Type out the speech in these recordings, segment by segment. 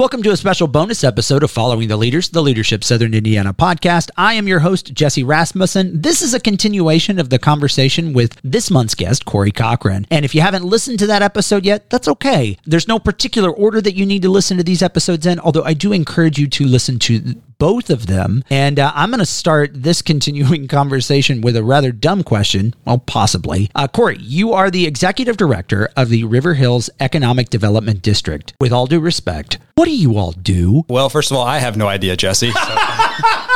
Welcome to a special bonus episode of Following the Leaders, the Leadership Southern Indiana podcast. I am your host, Jesse Rasmussen. This is a continuation of the conversation with this month's guest, Cory Cochran. And if you haven't listened to that episode yet, that's okay. There's no particular order that you need to listen to these episodes in, although I do encourage you to listen to both of them. And uh, I'm going to start this continuing conversation with a rather dumb question. Well, possibly. Uh, Cory, you are the executive director of the River Hills Economic Development District. With all due respect, what do you all do? Well, first of all, I have no idea, Jesse. So.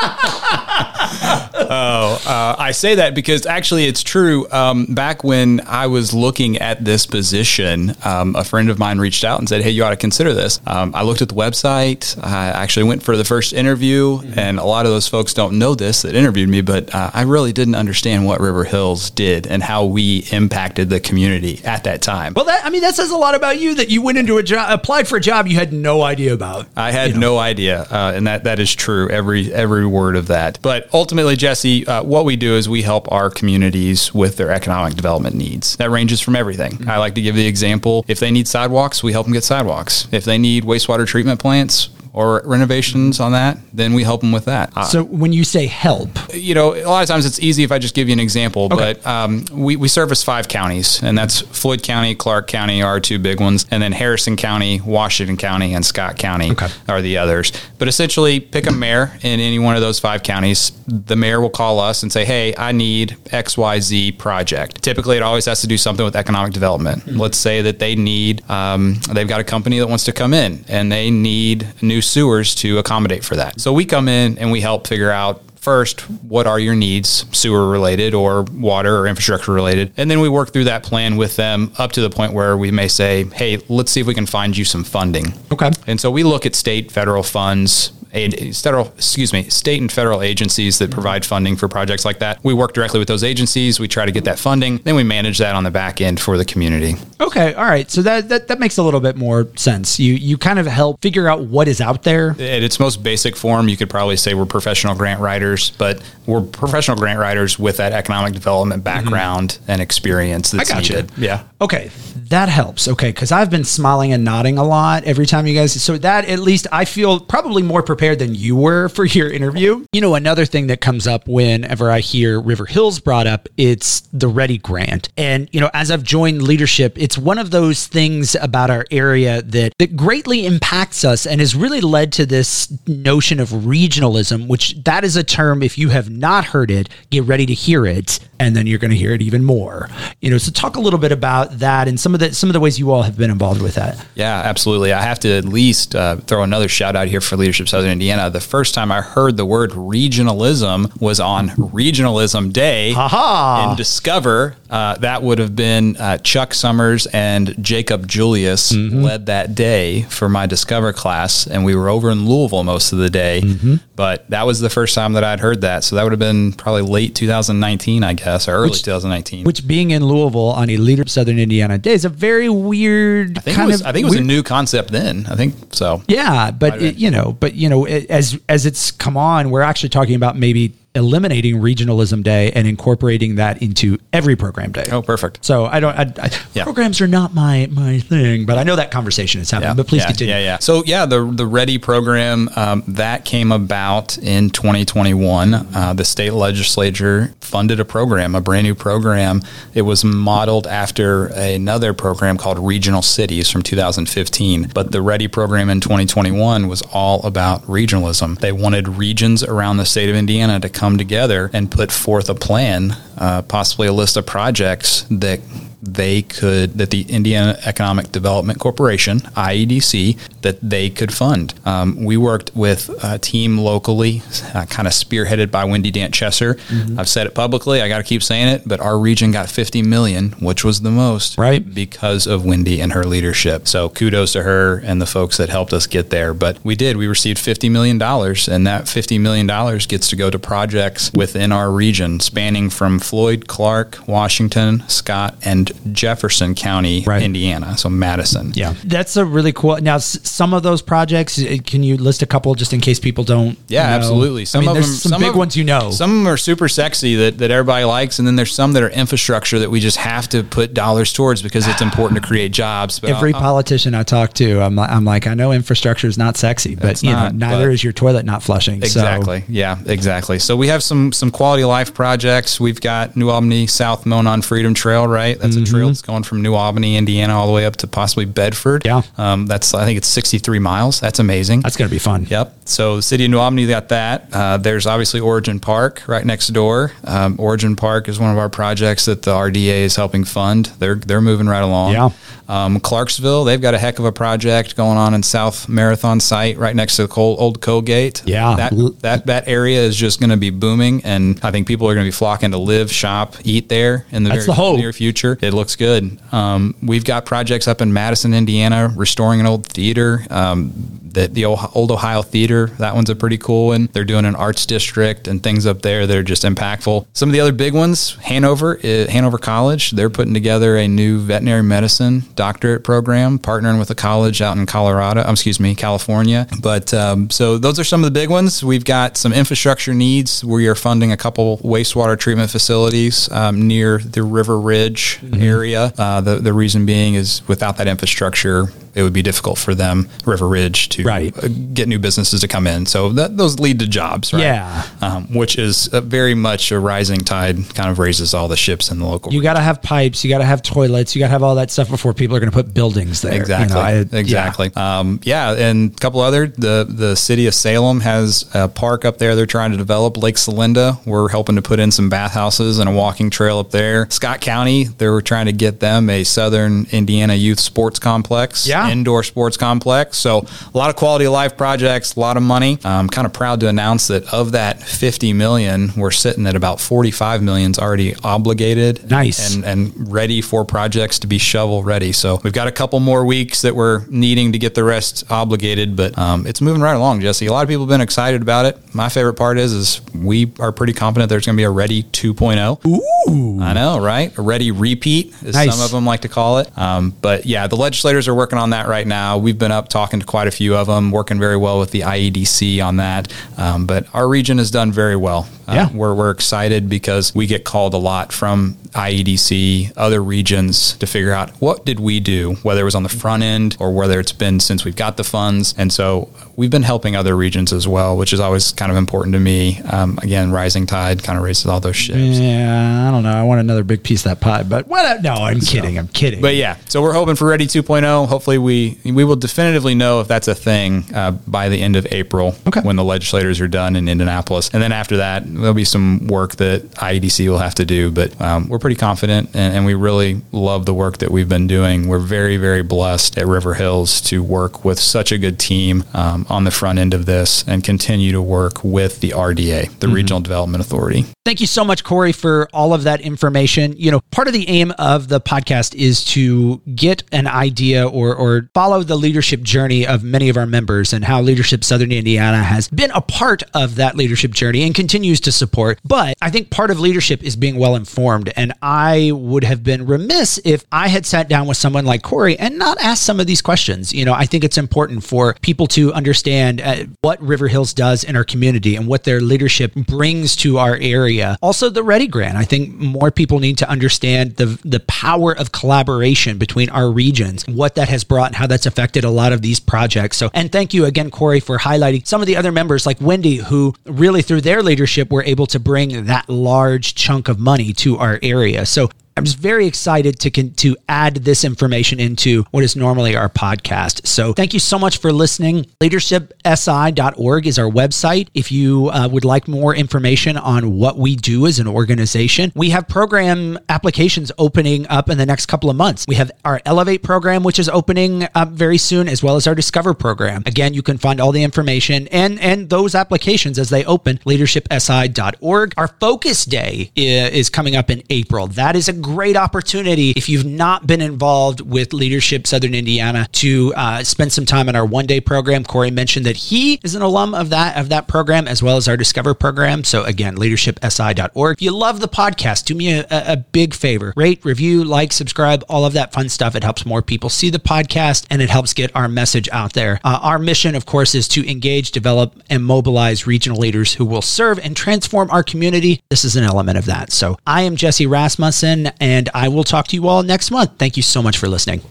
oh, uh, I say that because actually it's true. Um, back when I was looking at this position, um, a friend of mine reached out and said, Hey, you ought to consider this. Um, I looked at the website. I actually went for the first interview, mm-hmm. and a lot of those folks don't know this that interviewed me, but uh, I really didn't understand what River Hills did and how we impacted the community at that time. Well, that, I mean, that says a lot about you that you went into a job, applied for a job you had no idea about. I had you know? no idea, uh, and that, that is true. Every every word of that. But ultimately, Jesse, uh, what we do is we help our communities with their economic development needs. That ranges from everything. Mm-hmm. I like to give the example if they need sidewalks, we help them get sidewalks. If they need wastewater treatment plants, or renovations on that, then we help them with that. Uh, so when you say help, you know, a lot of times it's easy if I just give you an example, okay. but um, we, we service five counties, and that's Floyd County, Clark County are two big ones, and then Harrison County, Washington County, and Scott County okay. are the others. But essentially, pick a mayor in any one of those five counties. The mayor will call us and say, hey, I need XYZ project. Typically, it always has to do something with economic development. Mm-hmm. Let's say that they need, um, they've got a company that wants to come in and they need new sewers to accommodate for that. So we come in and we help figure out first what are your needs sewer related or water or infrastructure related? And then we work through that plan with them up to the point where we may say hey let's see if we can find you some funding. Okay. And so we look at state federal funds federal, excuse me, state and federal agencies that provide funding for projects like that. We work directly with those agencies. We try to get that funding. Then we manage that on the back end for the community. Okay, all right. So that that, that makes a little bit more sense. You you kind of help figure out what is out there. At its most basic form, you could probably say we're professional grant writers, but we're professional grant writers with that economic development background mm-hmm. and experience that's I gotcha. needed. Yeah. Okay, that helps. Okay, because I've been smiling and nodding a lot every time you guys. So that at least I feel probably more prepared than you were for your interview. You know, another thing that comes up whenever I hear River Hills brought up, it's the READI Grant. And, you know, as I've joined leadership, it's one of those things about our area that, that greatly impacts us and has really led to this notion of regionalism, which that is a term, if you have not heard it, get ready to hear it and then you're going to hear it even more. You know, so talk a little bit about that and some of the some of the ways you all have been involved with that. Yeah, absolutely. I have to at least uh, throw another shout out here for Leadership Southern Indiana. The first time I heard the word regionalism was on Regionalism Day Aha. in Discover. Uh, that would have been uh, Chuck Summers and Jacob Julius mm-hmm. led that day for my Discover class, and we were over in Louisville most of the day. Mm-hmm. But that was the first time that I'd heard that, so that would have been probably late 2019, I guess or early which, 2019. Which being in Louisville on a Leader Southern Indiana Day is a very weird I think kind it was, of. I think it was weird. a new concept then. I think so. Yeah, but it, you know, but you know, as as it's come on, we're actually talking about maybe eliminating regionalism day and incorporating that into every program day. Oh, perfect. So I don't. I, I, yeah. Programs are not my my thing, but I know that conversation is happening. Yeah. But please yeah. continue. Yeah, yeah. So yeah, the the READI program um, that came about in 2021. Uh, the state legislature funded a program, a brand new program. It was modeled after another program called Regional Cities from 2015. But the READI program in 2021 was all about regionalism. They wanted regions around the state of Indiana to come together and put forth a plan, uh, possibly a list of projects that they could that the Indiana Economic Development Corporation IEDC that they could fund. Um, we worked with a team locally, uh, kind of spearheaded by Wendy Dant Chesser. Mm-hmm. I've said it publicly. I got to keep saying it, but our region got 50 million, which was the most, right, because of Wendy and her leadership. So kudos to her and the folks that helped us get there. But we did. We received 50 million dollars, and that 50 million dollars gets to go to projects within our region, spanning from Floyd, Clark, Washington, Scott, and served Jefferson County, Right. Indiana, so Madison. Yeah, that's a really cool. Now, s- some of those projects, uh, can you list a couple just in case people don't? Yeah, know? absolutely. I mean, of there's them, some, big of- ones you know. Some of them are super sexy that, that everybody likes, and then there's some that are infrastructure that we just have to put dollars towards because it's important to create jobs. But Every I'll- politician I talk to, I'm like, I'm like, I know infrastructure is not sexy, but you not, know, neither but- is your toilet not flushing. So- Exactly. Yeah, exactly. So we have some some quality of life projects. We've got New Albany South Monon Freedom Trail, right? That's a trail that's going from New Albany, Indiana, all the way up to possibly Bedford. Yeah. Um, that's I think it's 63 miles. That's amazing. that's gonna be fun. Yep. So the city of New Albany got that. Uh, there's obviously Origin Park right next door. Um, Origin Park is one of our projects that the RDA is helping fund. They're they're moving right along. Yeah. Um, Clarksville, they've got a heck of a project going on in South Marathon site right next to the Col- old Colgate. Yeah. That that that area is just going to be booming, and I think people are going to be flocking to live, shop, eat there in the That's very the near future. It looks good. Um, we've got projects up in Madison, Indiana, restoring an old theater. Um, the, the old Ohio Theater, that one's a pretty cool one. They're doing an arts district and things up there that are just impactful. Some of the other big ones, Hanover, uh, Hanover College, they're putting together a new veterinary medicine doctorate program, partnering with a college out in Colorado, um, excuse me, California. But um, so those are some of the big ones. We've got some infrastructure needs. We are funding a couple wastewater treatment facilities um, near the River Ridge area. Uh, the, the reason being is without that infrastructure, it would be difficult for them, River Ridge, to Right. uh, get new businesses to come in. So that, those lead to jobs, right? Yeah. Um, which is very much a rising tide, kind of raises all the ships in the local. You got to have pipes. You got to have toilets. You got to have all that stuff before people are going to put buildings there. you know, Exactly. I- exactly. Yeah. Um, yeah, and a couple other. The the city of Salem has a park up there. They're trying to develop Lake Salinda. We're helping to put in some bathhouses and a walking trail up there. Scott County, they were trying to get them a Southern Indiana youth sports complex, Yeah. Indoor sports complex. So a lot of quality of life projects, a lot of money. I'm kind of proud to announce that of that 50 million, we're sitting at about 45 million's already obligated. Nice. And and ready for projects to be shovel ready. So we've got a couple more weeks that we're needing to get the rest obligated, but um, it's moving right along, Jesse. A lot of people have been excited about it. My favorite part is is we are pretty confident there's going to be a READI 2.0. Ooh. I know, right? A READI repeat, as Nice. some of them like to call it. Um, but yeah, the legislators are working on that right now. We've been up talking to quite a few of them, working very well with the IEDC on that. Um, but our region has done very well. Uh, Yeah. we're, we're excited because we get called a lot from IEDC, other regions to figure out what did we do, whether it was on the front end or whether it's been since we've got the funds. And so we've been helping other regions as well, which is always kind of important to me. Um, again, rising tide kind of raises all those ships. Yeah, I don't know. I want another big piece of that pie, but what? No, I'm kidding. I'm kidding. But yeah, so we're hoping for READI 2.0. Hopefully, we we will definitively know if that's a thing uh, by the end of April Okay. when the legislators are done in Indianapolis. And then after that, there'll be some work that IEDC will have to do. But um, we're pretty confident, and, and we really love the work that we've been doing. We're very, very blessed at River Hills to work with such a good team um, on the front end of this and continue to work with the RDA, the Regional Development Authority. Thank you so much, Cory, for all of that information. You know, part of the aim of the podcast is to get an idea or, or follow the leadership journey of many of our members and how Leadership Southern Indiana has been a part of that leadership journey and continues to support. But I think part of leadership is being well informed. And I would have been remiss if I had sat down with someone like Cory and not asked some of these questions. You know, I think it's important for people to understand uh, what River Hills does in our community and what their leadership brings to our area. Also, the READI Grant. I think more people need to understand the the power of collaboration between our regions, what that has brought, and how that's affected a lot of these projects. So, and thank you again, Cory, for highlighting some of the other members like Wendy, who really through their leadership were able to bring that large chunk of money to our area. So I'm just very excited to con- to add this information into what is normally our podcast. So thank you so much for listening. Leadershipsi.org is our website. If you uh, would like more information on what we do as an organization, we have program applications opening up in the next couple of months. We have our Elevate program, which is opening up very soon, as well as our Discover program. Again, you can find all the information and and those applications as they open. Leadershipsi.org. Our Focus Day is coming up in April. That is a great opportunity if you've not been involved with Leadership Southern Indiana to uh, spend some time in our one day program. Cory mentioned that he is an alum of that of that program as well as our Discover program. So again, leadershipsi.org. If you love the podcast, do me a, a big favor: rate, review, like, subscribe, all of that fun stuff. It helps more people see the podcast and it helps get our message out there. Uh, our mission, of course, is to engage, develop, and mobilize regional leaders who will serve and transform our community. This is an element of that. So I am Jesse Rasmussen, and I will talk to you all next month. Thank you so much for listening.